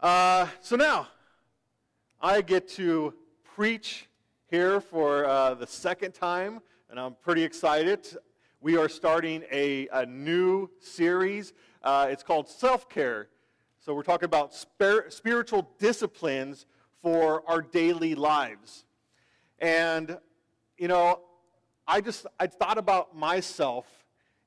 Uh, so now, I get to preach here for uh, the second time, and I'm pretty excited. We are starting a, a new series. Uh, it's called Self Care. So, we're talking about spir- spiritual disciplines for our daily lives. And, you know, I just I thought about myself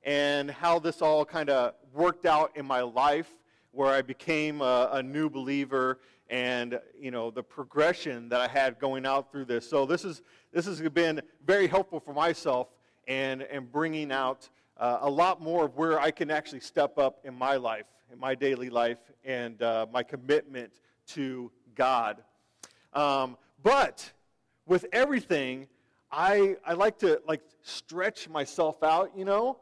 and how this all kind of worked out in my life where I became a, a, new believer and you know the progression that I had going out through this. So this is this has been very helpful for myself and and bringing out uh, a lot more of where I can actually step up in my life, in my daily life, and uh, my commitment to God. Um, but with everything, I I like to like stretch myself out. You know,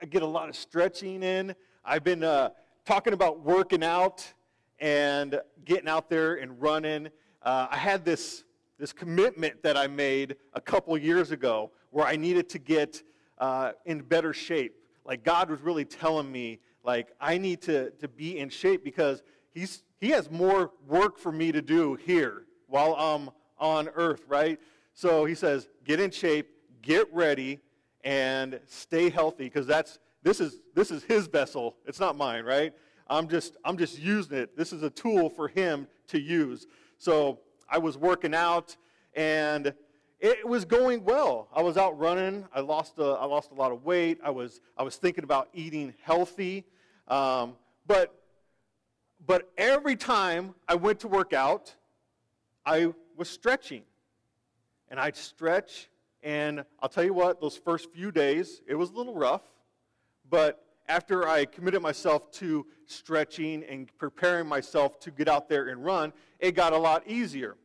I get a lot of stretching in. I've been uh, talking about working out and getting out there and running. Uh, I had this, this commitment that I made a couple years ago where I needed to get uh, in better shape. Like God was really telling me, like, I need to, to be in shape because he's, He has more work for me to do here while I'm on earth, right? So He says, get in shape, get ready, and stay healthy because that's this is, this is his vessel. It's not mine, right? I'm just, I'm just using it. This is a tool for him to use. So I was working out and it was going well. I was out running. I lost a, I lost a lot of weight. I was, I was thinking about eating healthy. Um, but, but every time I went to work out, I was stretching. And I'd stretch, and I'll tell you what, those first few days, it was a little rough. But after I committed myself to stretching and preparing myself to get out there and run, it got a lot easier.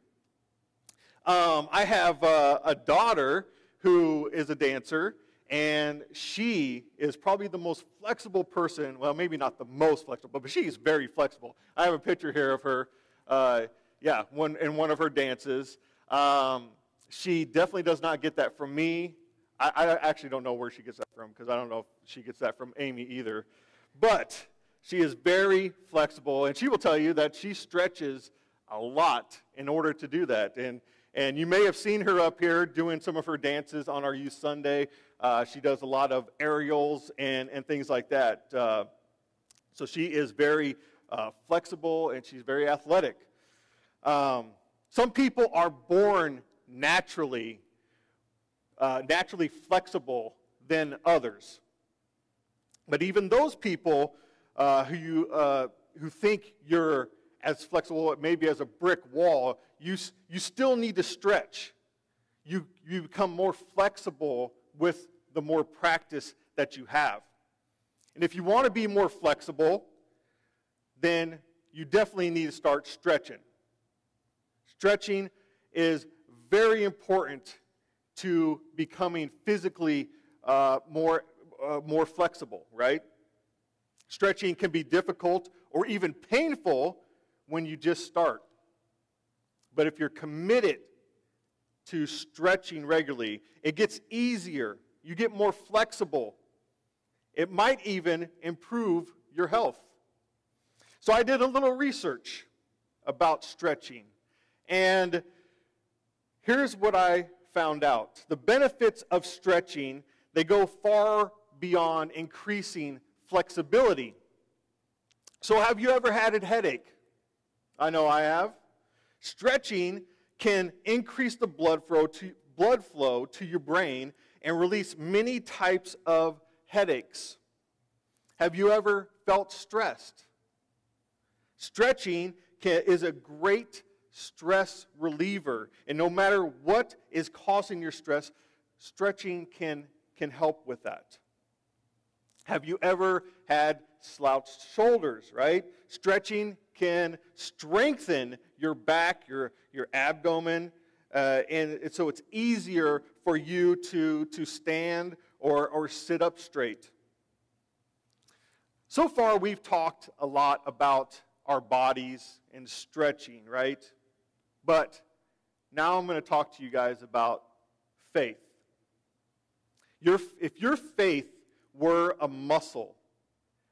Um, I have a, a daughter who is a dancer, and she is probably the most flexible person. Well, maybe not the most flexible, but she is very flexible. I have a picture here of her, uh, yeah, one, in one of her dances. Um, she definitely does not get that from me. I, I actually don't know where she gets that from because I don't know if she gets that from Amy either. But she is very flexible, and she will tell you that she stretches a lot in order to do that. And, and you may have seen her up here doing some of her dances on our Youth Sunday. Uh, she does a lot of aerials and, and things like that. Uh, so she is very uh, flexible and she's very athletic. Um, some people are born naturally uh, naturally flexible than others. But even those people uh, who, you, uh, who think you're as flexible, maybe as a brick wall, you, you still need to stretch. You, you become more flexible with the more practice that you have. And if you want to be more flexible, then you definitely need to start stretching. Stretching is very important to becoming physically uh, more, uh, more flexible, right? Stretching can be difficult or even painful when you just start. But if you're committed to stretching regularly, it gets easier. You get more flexible. It might even improve your health. So I did a little research about stretching. And here's what I found out. The benefits of stretching, they go far beyond increasing flexibility. So have you ever had a headache? I know I have. Stretching can increase the blood flow to, blood flow to your brain and release many types of headaches. Have you ever felt stressed? Stretching can, is a great stress reliever. And no matter what is causing your stress, stretching can, can help with that. Have you ever had slouched shoulders, right? Stretching can strengthen your back, your, your abdomen, uh, and so it's easier for you to, to stand or, or sit up straight. So far, we've talked a lot about our bodies and stretching, right? But now I'm going to talk to you guys about faith. Your, if your faith were a muscle,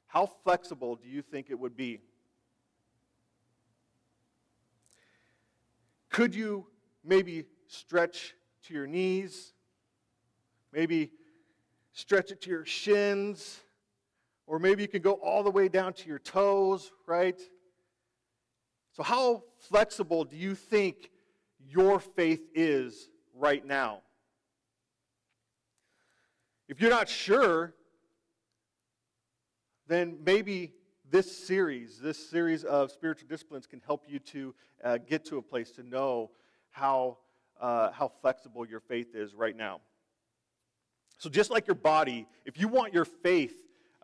how flexible do you think it would be? Could you maybe stretch to your knees? Maybe stretch it to your shins? Or maybe you can go all the way down to your toes, right? So, how flexible do you think your faith is right now? If you're not sure, then maybe this series, this series of spiritual disciplines, can help you to uh, get to a place to know how, uh, how flexible your faith is right now. So, just like your body, if you want your faith,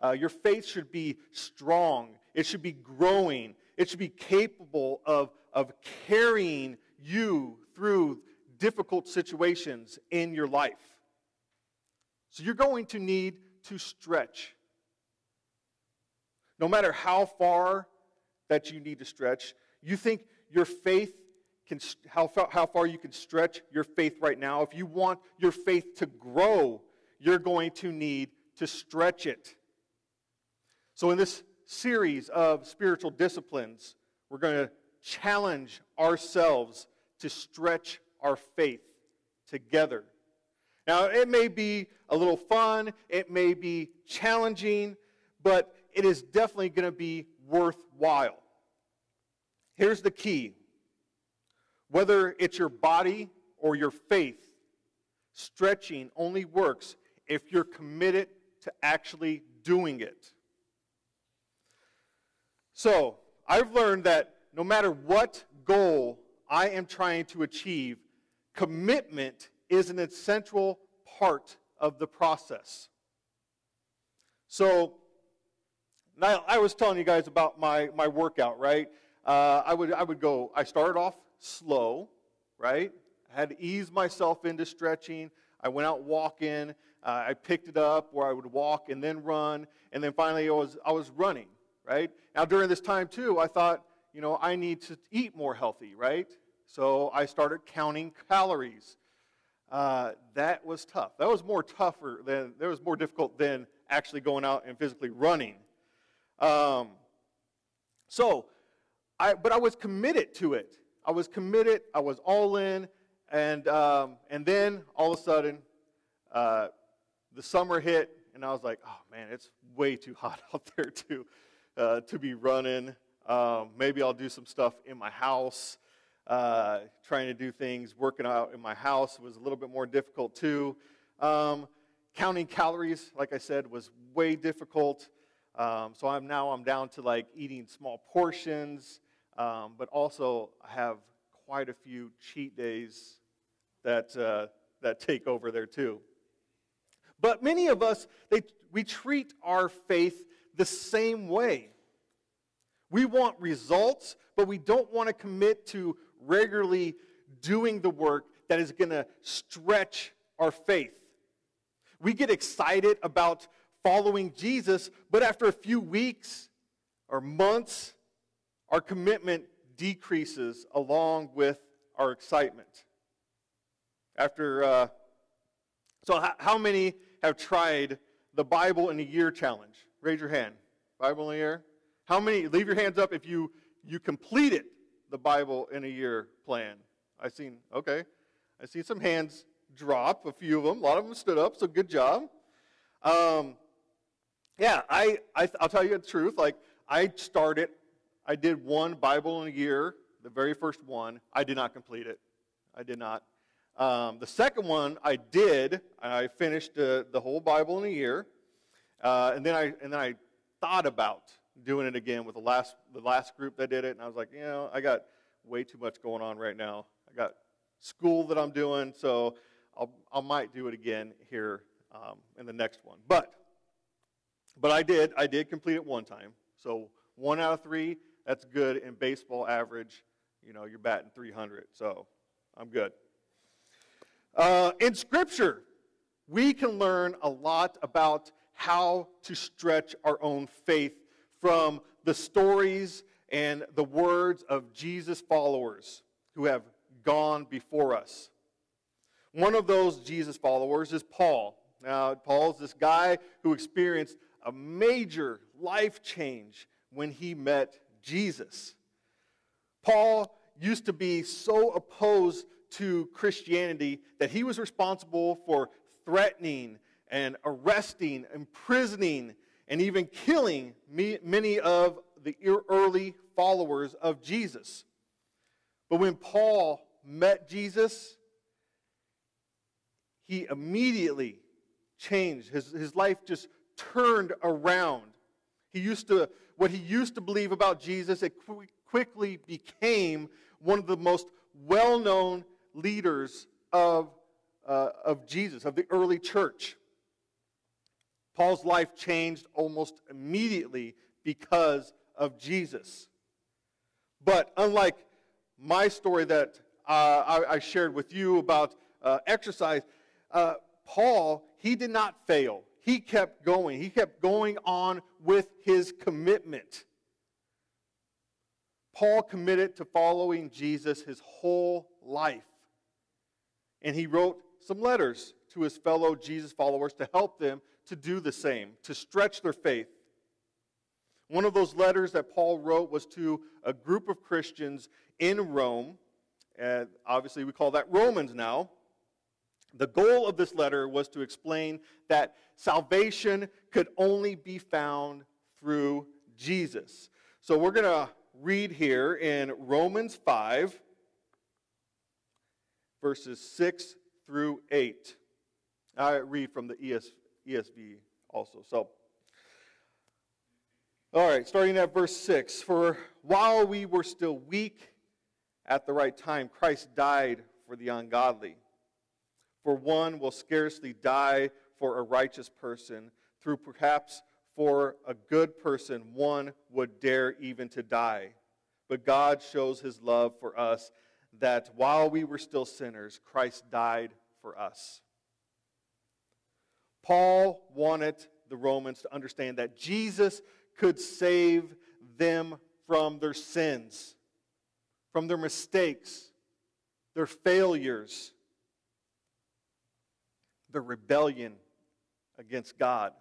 uh, your faith should be strong, it should be growing, it should be capable of, of carrying you through difficult situations in your life. So, you're going to need to stretch. No matter how far that you need to stretch, you think your faith can, how how far you can stretch your faith right now. If you want your faith to grow, you're going to need to stretch it. So, in this series of spiritual disciplines, we're going to challenge ourselves to stretch our faith together. Now, it may be a little fun, it may be challenging, but it is definitely going to be worthwhile. Here's the key whether it's your body or your faith, stretching only works if you're committed to actually doing it. So, I've learned that no matter what goal I am trying to achieve, commitment is an essential part of the process. So, now, I was telling you guys about my, my workout, right? Uh, I, would, I would go, I started off slow, right? I had to ease myself into stretching. I went out walking. Uh, I picked it up where I would walk and then run. And then finally, I was, I was running, right? Now, during this time, too, I thought, you know, I need to eat more healthy, right? So I started counting calories. Uh, that was tough. That was more tougher than, that was more difficult than actually going out and physically running. Um, so, I, but I was committed to it. I was committed. I was all in. And, um, and then all of a sudden, uh, the summer hit, and I was like, oh man, it's way too hot out there to, uh, to be running. Um, maybe I'll do some stuff in my house. Uh, trying to do things, working out in my house was a little bit more difficult too. Um, counting calories, like I said, was way difficult. Um, so I'm now I'm down to like eating small portions, um, but also I have quite a few cheat days that uh, that take over there too. But many of us they, we treat our faith the same way. We want results, but we don't want to commit to regularly doing the work that is going to stretch our faith. We get excited about following Jesus, but after a few weeks or months, our commitment decreases along with our excitement. After, uh, so how many have tried the Bible in a year challenge? Raise your hand. Bible in a year? How many, leave your hands up if you, you completed the Bible in a year plan. I seen, okay. I see some hands drop, a few of them. A lot of them stood up, so good job. Um, yeah, I, I, will tell you the truth. Like, I started, I did one Bible in a year, the very first one. I did not complete it. I did not. Um, the second one I did. I finished uh, the whole Bible in a year, uh, and then I and then I thought about doing it again with the last the last group that did it, and I was like, you know, I got way too much going on right now. I got school that I'm doing, so I'll, I might do it again here um, in the next one. But but I did. I did complete it one time. So one out of three, that's good. In baseball average, you know, you're batting 300. So I'm good. Uh, in Scripture, we can learn a lot about how to stretch our own faith from the stories and the words of Jesus' followers who have gone before us. One of those Jesus followers is Paul. Now, Paul's this guy who experienced a major life change when he met Jesus. Paul used to be so opposed to Christianity that he was responsible for threatening and arresting, imprisoning, and even killing many of the early followers of Jesus. But when Paul met Jesus, he immediately changed. His, his life just turned around. He used to, what he used to believe about Jesus, it qu- quickly became one of the most well known leaders of, uh, of Jesus, of the early church. Paul's life changed almost immediately because of Jesus. But unlike my story that uh, I, I, shared with you about uh, exercise, uh, Paul, he did not fail. He kept going. He kept going on with his commitment. Paul committed to following Jesus his whole life. And he wrote some letters to his fellow Jesus followers to help them to do the same, to stretch their faith. One of those letters that Paul wrote was to a group of Christians in Rome. And obviously, we call that Romans now. The goal of this letter was to explain that salvation could only be found through Jesus. So we're going to read here in Romans 5, verses 6 through 8. I read from the ES, ESV also. So, all right, starting at verse 6. For while we were still weak at the right time, Christ died for the ungodly. For one will scarcely die for a righteous person, through perhaps for a good person one would dare even to die. But God shows his love for us that while we were still sinners, Christ died for us. Paul wanted the Romans to understand that Jesus could save them from their sins, from their mistakes, their failures, their rebellion against God.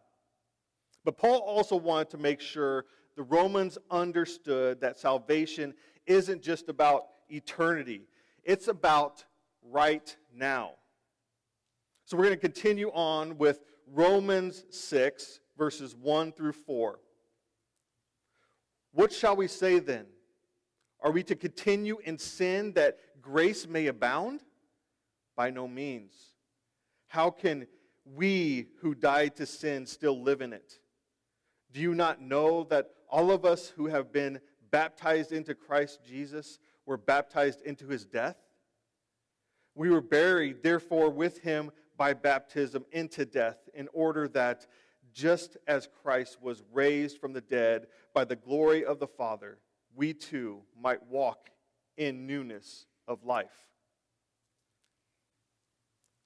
But Paul also wanted to make sure the Romans understood that salvation isn't just about eternity, it's about right now. So we're going to continue on with Romans 6, verses 1 through 4. What shall we say then? Are we to continue in sin that grace may abound? By no means. How can we who died to sin still live in it? Do you not know that all of us who have been baptized into Christ Jesus were baptized into his death? We were buried, therefore, with him by baptism into death, in order that just as Christ was raised from the dead by the glory of the Father, we too might walk in newness of life.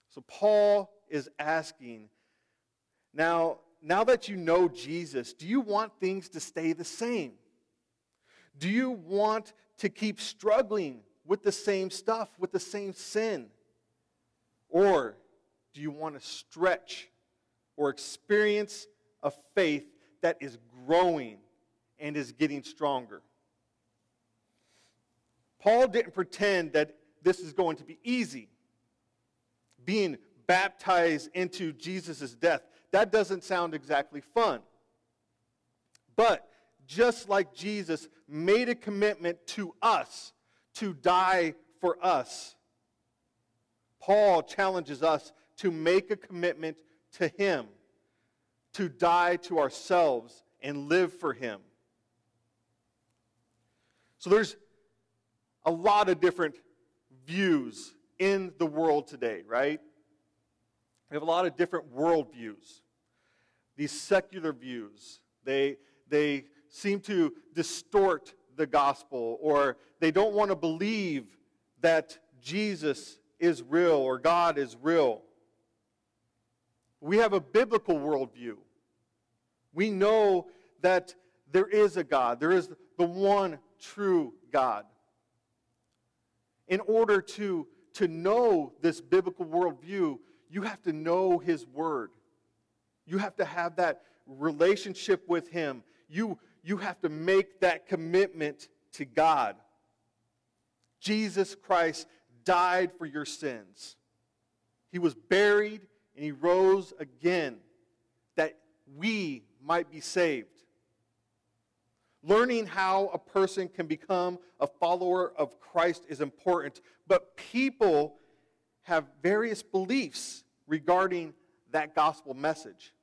So Paul is asking, now, now that you know Jesus, do you want things to stay the same? Do you want to keep struggling with the same stuff, with the same sin? Or do you want to stretch or experience a faith that is growing and is getting stronger? Paul didn't pretend that this is going to be easy. Being baptized into Jesus' death, that doesn't sound exactly fun. But just like Jesus made a commitment to us to die for us, Paul challenges us to make a commitment to Him, to die to ourselves and live for Him. So there's a lot of different views in the world today, right? We have a lot of different worldviews. These secular views, they, they seem to distort the gospel, or they don't want to believe that Jesus is real or God is real. We have a biblical worldview. We know that there is a God, there is the one true God. In order to, to know this biblical worldview, you have to know His Word. You have to have that relationship with Him. You, you have to make that commitment to God. Jesus Christ died for your sins. He was buried and he rose again that we might be saved. Learning how a person can become a follower of Christ is important, but people have various beliefs regarding that gospel message.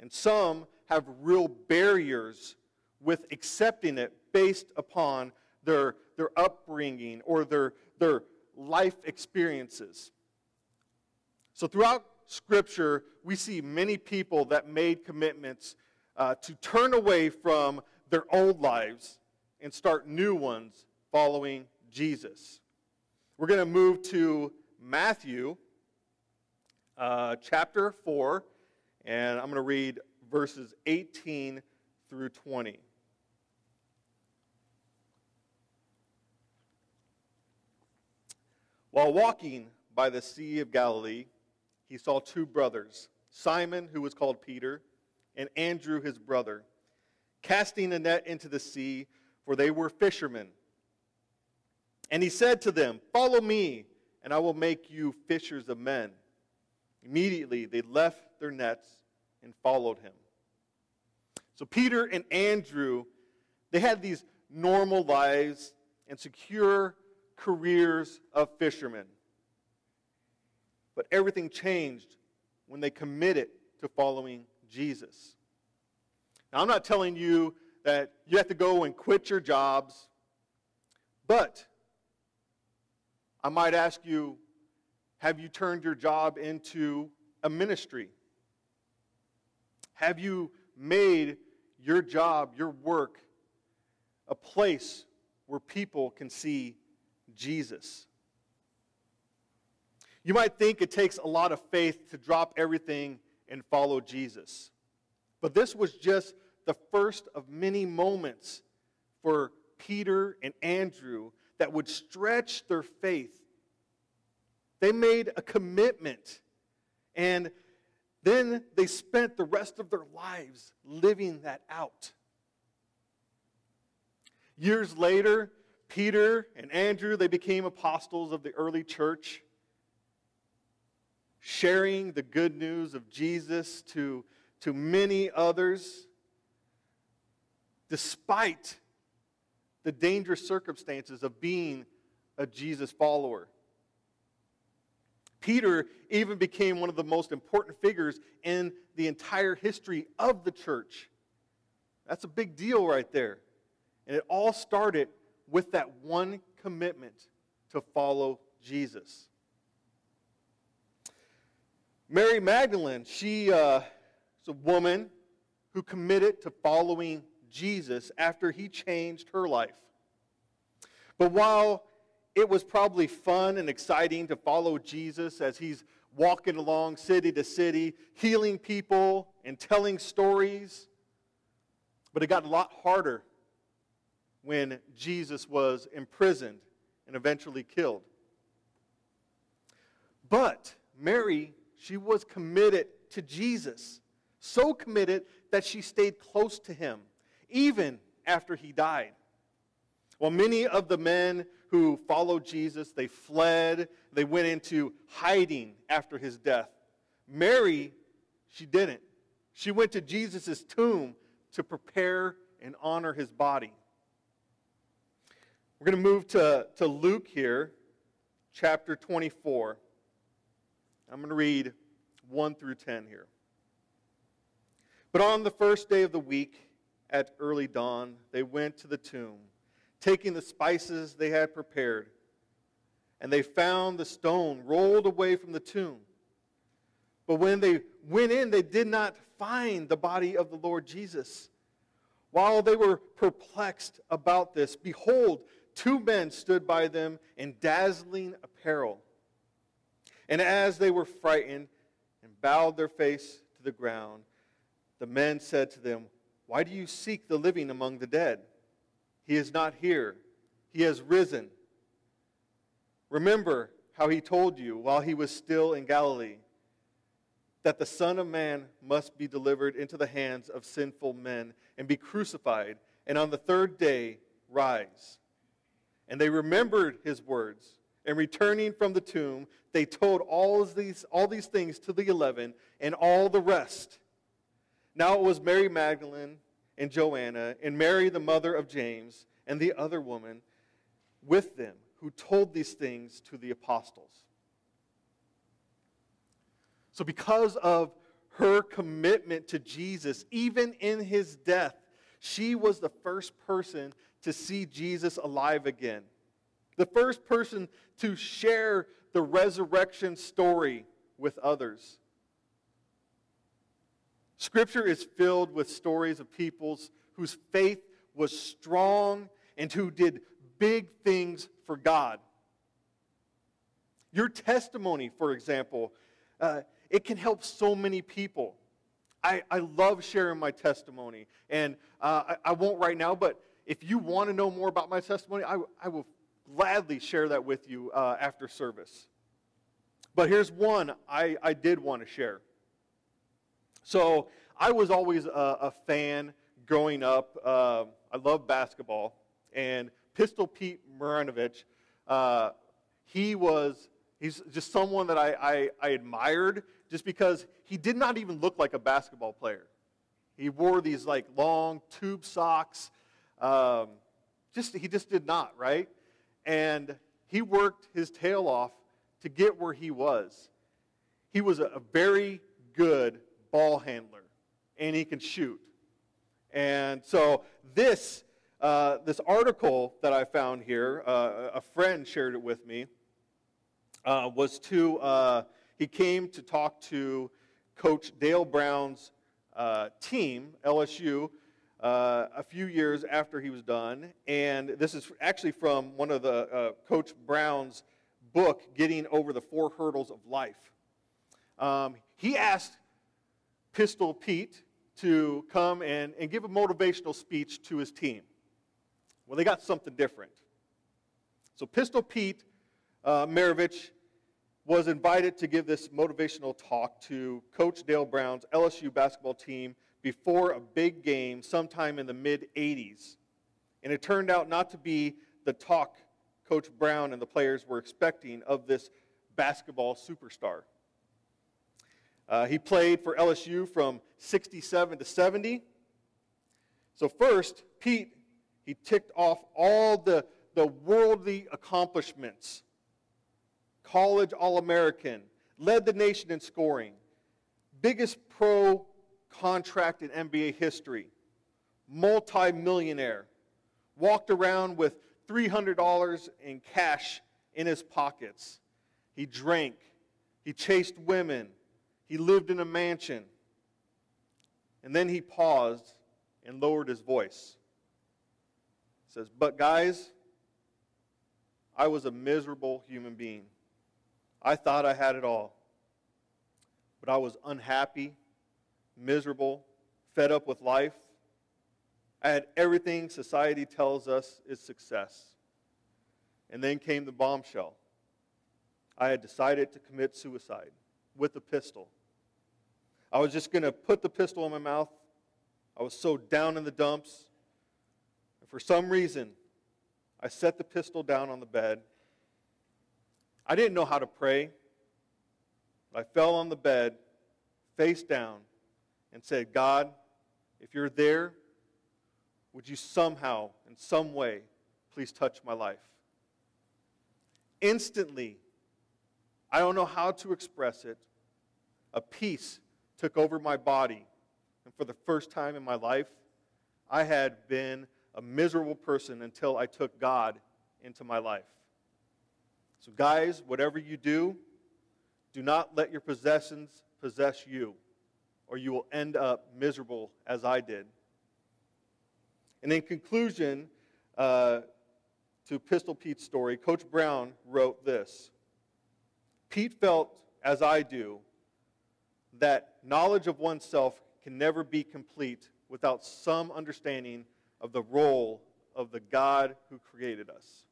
And some have real barriers with accepting it based upon their, their upbringing or their, their life experiences. So, throughout Scripture, we see many people that made commitments uh, to turn away from their old lives and start new ones following Jesus. We're going to move to Matthew uh, chapter 4, and I'm going to read verses 18 through 20. While walking by the Sea of Galilee, he saw two brothers, Simon, who was called Peter, and Andrew, his brother, casting a net into the sea, for they were fishermen. And he said to them, Follow me, and I will make you fishers of men. Immediately they left their nets and followed him. So Peter and Andrew, they had these normal lives and secure careers of fishermen. But everything changed when they committed to following Jesus. Now, I'm not telling you that you have to go and quit your jobs, but I might ask you have you turned your job into a ministry? Have you made your job, your work, a place where people can see Jesus. You might think it takes a lot of faith to drop everything and follow Jesus. But this was just the first of many moments for Peter and Andrew that would stretch their faith. They made a commitment, and then they spent the rest of their lives living that out. Years later, Peter and Andrew, they became apostles of the early church, sharing the good news of Jesus to, to many others, despite the dangerous circumstances of being a Jesus follower. Peter even became one of the most important figures in the entire history of the church. That's a big deal right there. And it all started with that one commitment to follow Jesus. Mary Magdalene, she uh, is a woman who committed to following Jesus after he changed her life. But while it was probably fun and exciting to follow Jesus as he's walking along city to city, healing people and telling stories, but it got a lot harder when Jesus was imprisoned and eventually killed. But Mary, she was committed to Jesus, so committed that she stayed close to him, even after he died. While many of the men who followed Jesus, they fled, they went into hiding after his death. Mary, she didn't. She went to Jesus' tomb to prepare and honor his body. We're going to move to, to Luke here, chapter 24. I'm going to read 1 through 10 here. But on the first day of the week, at early dawn, they went to the tomb, taking the spices they had prepared. And they found the stone rolled away from the tomb. But when they went in, they did not find the body of the Lord Jesus. While they were perplexed about this, behold, two men stood by them in dazzling apparel. And as they were frightened and bowed their face to the ground, the men said to them, Why do you seek the living among the dead? He is not here, he has risen. Remember how he told you while he was still in Galilee that the Son of Man must be delivered into the hands of sinful men and be crucified, and on the third day rise. And they remembered his words. And returning from the tomb, they told all these, all these things to the eleven and all the rest. Now it was Mary Magdalene and Joanna and Mary, the mother of James, and the other woman with them who told these things to the apostles. So, because of her commitment to Jesus, even in his death, she was the first person to see Jesus alive again. The first person to share the resurrection story with others. Scripture is filled with stories of peoples whose faith was strong and who did big things for God. Your testimony, for example, uh, it can help so many people. I, I love sharing my testimony, and uh, I, I, won't right now, but if you want to know more about my testimony, I, I will gladly share that with you uh, after service. But here's one I, I did want to share. So I was always a, a fan growing up. Uh, I love basketball, and Pistol Pete Maravich, uh, he was he's just someone that I, I, I admired just because he did not even look like a basketball player. He wore these like long tube socks. Um, just he just did not right, and he worked his tail off to get where he was. He was a, very good ball handler, and he can shoot. And so this uh, this article that I found here, uh, a friend shared it with me, uh, was to uh, he came to talk to Coach Dale Brown's uh, team, LSU, uh, a few years after he was done. And this is actually from one of the uh, Coach Brown's book, Getting Over the Four Hurdles of Life. Um, he asked Pistol Pete to come and, and give a motivational speech to his team. Well, they got something different. So Pistol Pete uh, Maravich was invited to give this motivational talk to Coach Dale Brown's LSU basketball team before a big game sometime in the mid 80s. And it turned out not to be the talk Coach Brown and the players were expecting of this basketball superstar. Uh, he played for LSU from 67 to 70. So, first, Pete, he ticked off all the, the worldly accomplishments college All American, led the nation in scoring, biggest pro contract in NBA history, multi-millionaire, walked around with $300 in cash in his pockets. He drank, he chased women, he lived in a mansion. And then he paused and lowered his voice. He says, But guys, I was a miserable human being. I thought I had it all. But I was unhappy, miserable, fed up with life. I had everything society tells us is success. And then came the bombshell. I had decided to commit suicide with a pistol. I was just going to put the pistol in my mouth. I was so down in the dumps. And for some reason, I set the pistol down on the bed I didn't know how to pray. I fell on the bed, face down, and said, God, if you're there, would you somehow, in some way, please touch my life? Instantly, I don't know how to express it, a peace took over my body. And for the first time in my life, I had been a miserable person until I took God into my life. So, guys, whatever you do, do not let your possessions possess you, or you will end up miserable as I did. And in conclusion uh, to Pistol Pete's story, Coach Brown wrote this Pete felt, as I do, that knowledge of oneself can never be complete without some understanding of the role of the God who created us.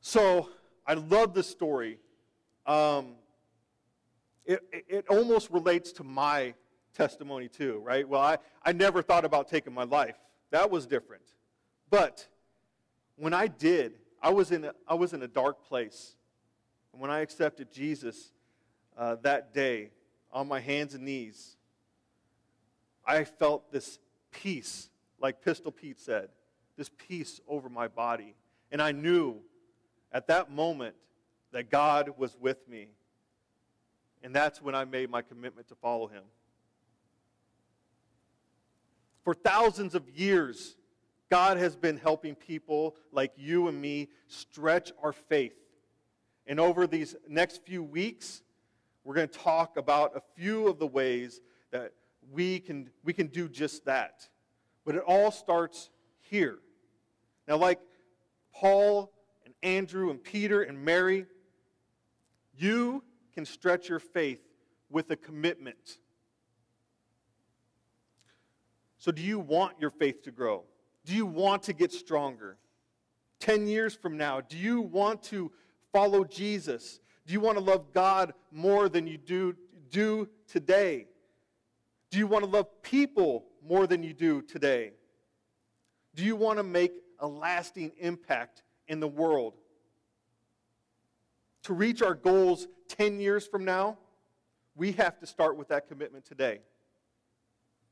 So I love this story. Um, it, it almost relates to my testimony too, right? Well, I, I never thought about taking my life. That was different. But when I did, I was in a, I was in a dark place. And when I accepted Jesus uh, that day on my hands and knees, I felt this peace, like Pistol Pete said, this peace over my body. And I knew at that moment that God was with me. And that's when I made my commitment to follow him. For thousands of years, God has been helping people like you and me stretch our faith. And over these next few weeks, we're going to talk about a few of the ways that we can, we can do just that. But it all starts here. Now, like Paul and Andrew and Peter and Mary, you can stretch your faith with a commitment. So, do you want your faith to grow? Do you want to get stronger? 10 years from now, do you want to follow Jesus? Do you want to love God more than you do, do today? Do you want to love people more than you do today? Do you want to make a lasting impact in the world? To reach our goals 10 years from now, we have to start with that commitment today.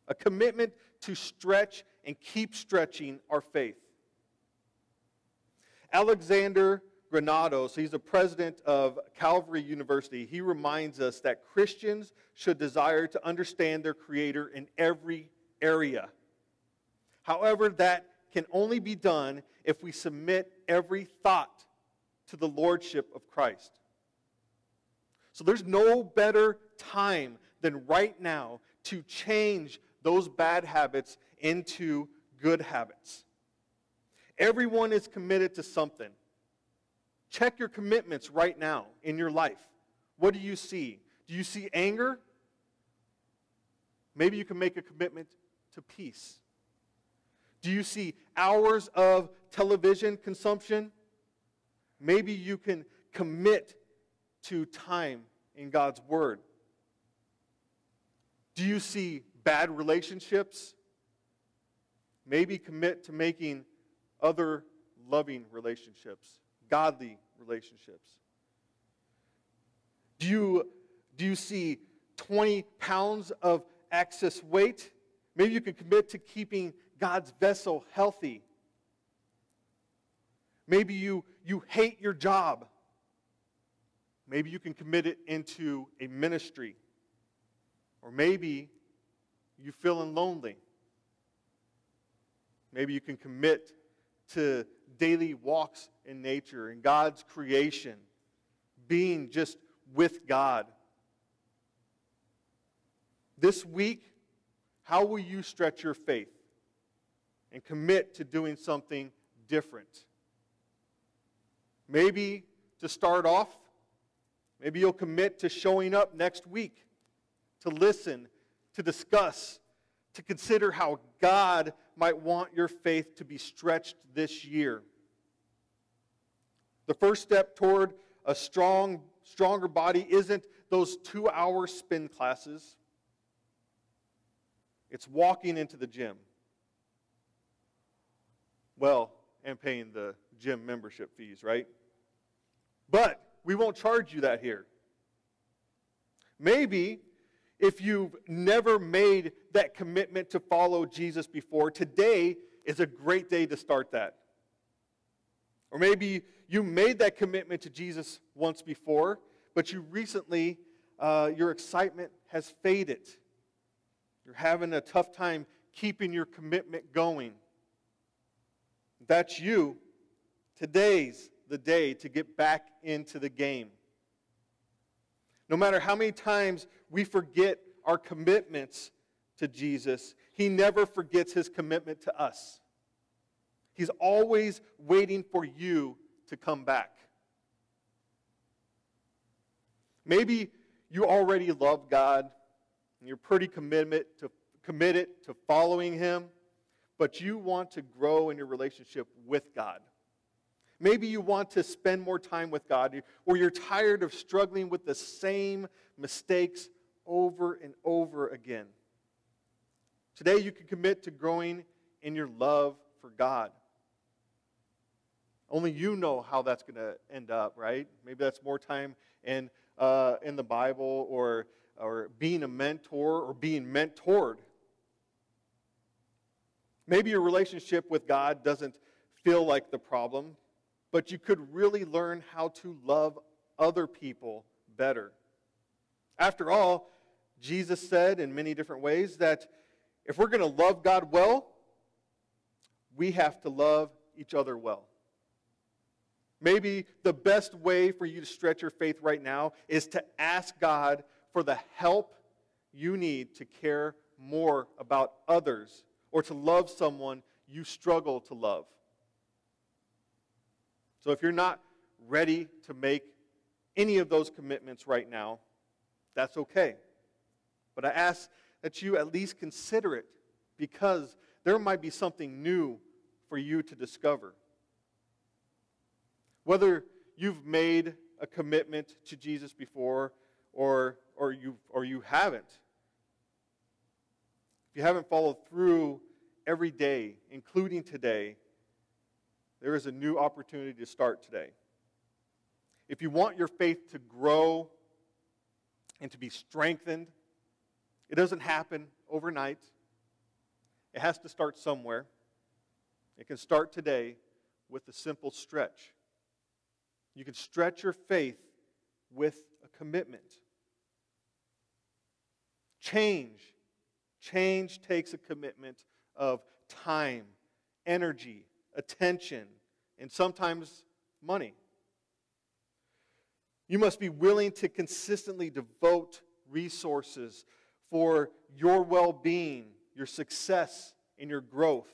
A commitment to stretch and keep stretching our faith. Alexander Granados, he's the president of Calvary University. He reminds us that Christians should desire to understand their Creator in every area. However, that can only be done if we submit every thought to the Lordship of Christ. So there's no better time than right now to change those bad habits into good habits. Everyone is committed to something. Check your commitments right now in your life. What do you see? Do you see anger? Maybe you can make a commitment to peace. Do you see hours of television consumption? Maybe you can commit to time in God's Word. Do you see bad relationships? Maybe commit to making other loving relationships, godly relationships. Do you, do you see 20 pounds of excess weight? Maybe you can commit to keeping God's vessel healthy. Maybe you, you hate your job. Maybe you can commit it into a ministry. Or maybe you're feeling lonely. Maybe you can commit to daily walks in nature and God's creation, being just with God. This week, how will you stretch your faith and commit to doing something different? Maybe to start off, maybe you'll commit to showing up next week to listen, to discuss, to consider how God might want your faith to be stretched this year. The first step toward a strong, stronger body isn't those two hour spin classes, it's walking into the gym. Well, and paying the gym membership fees, right? But we won't charge you that here. Maybe if you've never made that commitment to follow Jesus before, today is a great day to start that. Or maybe you made that commitment to Jesus once before, but you recently, uh, your excitement has faded. You're having a tough time keeping your commitment going. That's you. Today's the day to get back into the game. No matter how many times we forget our commitments to Jesus, He never forgets His commitment to us. He's always waiting for you to come back. Maybe you already love God and you're pretty committed to, committed to following Him, but you want to grow in your relationship with God. Maybe you want to spend more time with God, or you're tired of struggling with the same mistakes over and over again. Today, you can commit to growing in your love for God. Only you know how that's going to end up, right? Maybe that's more time in, uh, in the Bible or, or being a mentor or being mentored. Maybe your relationship with God doesn't feel like the problem, but you could really learn how to love other people better. After all, Jesus said in many different ways that if we're going to love God well, we have to love each other well. Maybe the best way for you to stretch your faith right now is to ask God for the help you need to care more about others or to love someone you struggle to love. So if you're not ready to make any of those commitments right now, that's okay. But I ask that you at least consider it because there might be something new for you to discover. Whether you've made a commitment to Jesus before or, or, you, or you haven't, if you haven't followed through every day, including today, there is a new opportunity to start today. If you want your faith to grow and to be strengthened, it doesn't happen overnight. It has to start somewhere. It can start today with a simple stretch. You can stretch your faith with a commitment. Change. Change takes a commitment of time, energy, attention, and sometimes money. You must be willing to consistently devote resources for your well being, your success, and your growth.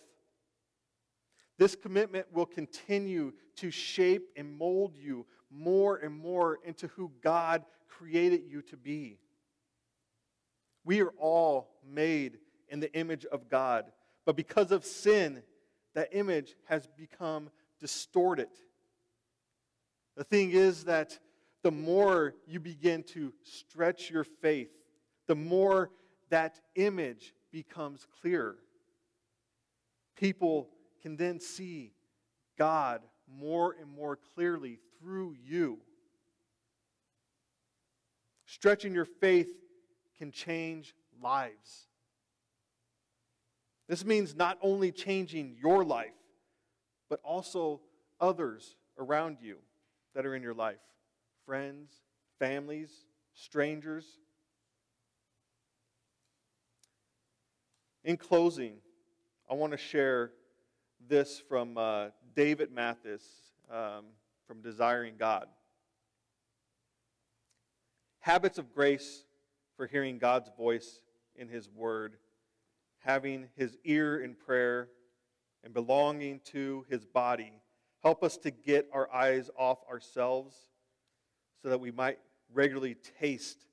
This commitment will continue to shape and mold you more and more into who God created you to be. We are all made in the image of God, but because of sin, that image has become distorted. The thing is that the more you begin to stretch your faith, the more that image becomes clearer. People can then see God more and more clearly through you. Stretching your faith can change lives. This means not only changing your life, but also others around you that are in your life friends, families, strangers. In closing, I want to share this from uh, David Mathis um, from Desiring God. Habits of grace for hearing God's voice in His Word, having His ear in prayer, and belonging to His body help us to get our eyes off ourselves so that we might regularly taste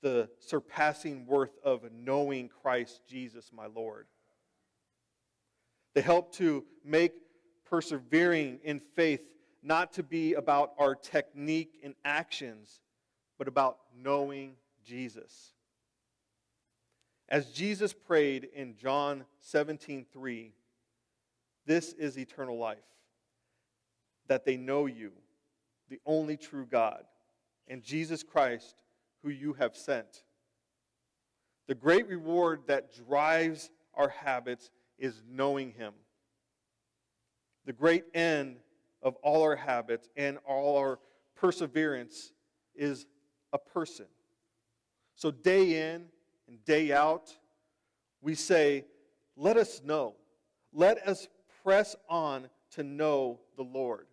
the surpassing worth of knowing Christ Jesus, my Lord. They help to make persevering in faith not to be about our technique and actions, but about knowing Jesus. As Jesus prayed in John 17 3, this is eternal life, that they know you the only true God, and Jesus Christ, who you have sent. The great reward that drives our habits is knowing Him. The great end of all our habits and all our perseverance is a person. So, day in and day out, we say, Let us know. Let us press on to know the Lord.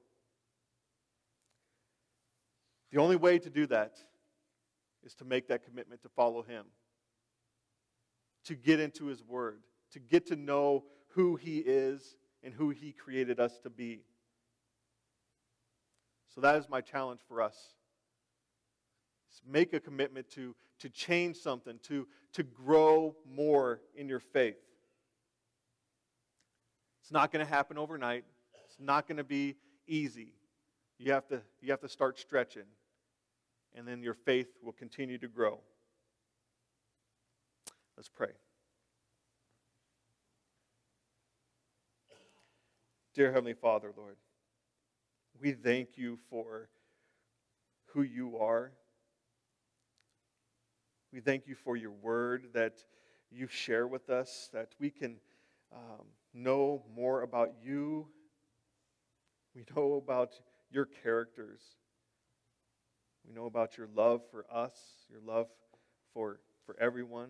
The only way to do that is to make that commitment to follow Him, to get into His Word, to get to know who He is and who He created us to be. So that is my challenge for us. Make a commitment to, to change something, to, to grow more in your faith. It's not going to happen overnight. It's not going to be easy. You have to, you have to start stretching and then your faith will continue to grow. Let's pray. Dear Heavenly Father, Lord, We thank you for who you are. We thank you for your word that you share with us, that we can um, know more about you. We know about your characters. We know about your love for us, your love for, for everyone.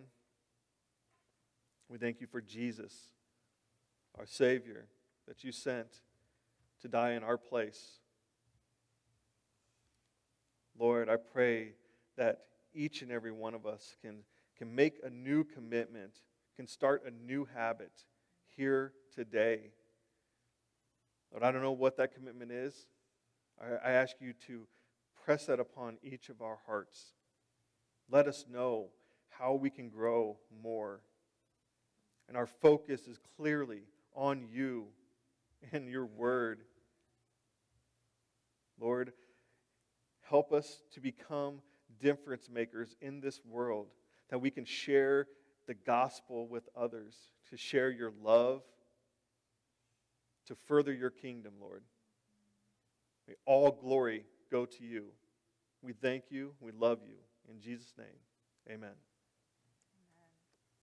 We thank you for Jesus, our Savior, that you sent to die in our place. Lord, I pray that each and every one of us can, can make a new commitment, can start a new habit here today. Lord, I don't know what that commitment is. I, I ask you to press that upon each of our hearts. Let us know how we can grow more. And our focus is clearly on you and your word. Lord, help us to become difference makers in this world, that we can share the gospel with others, to share your love, to further your kingdom, Lord. May all glory go to you. We thank you. We love you. In Jesus' name, amen.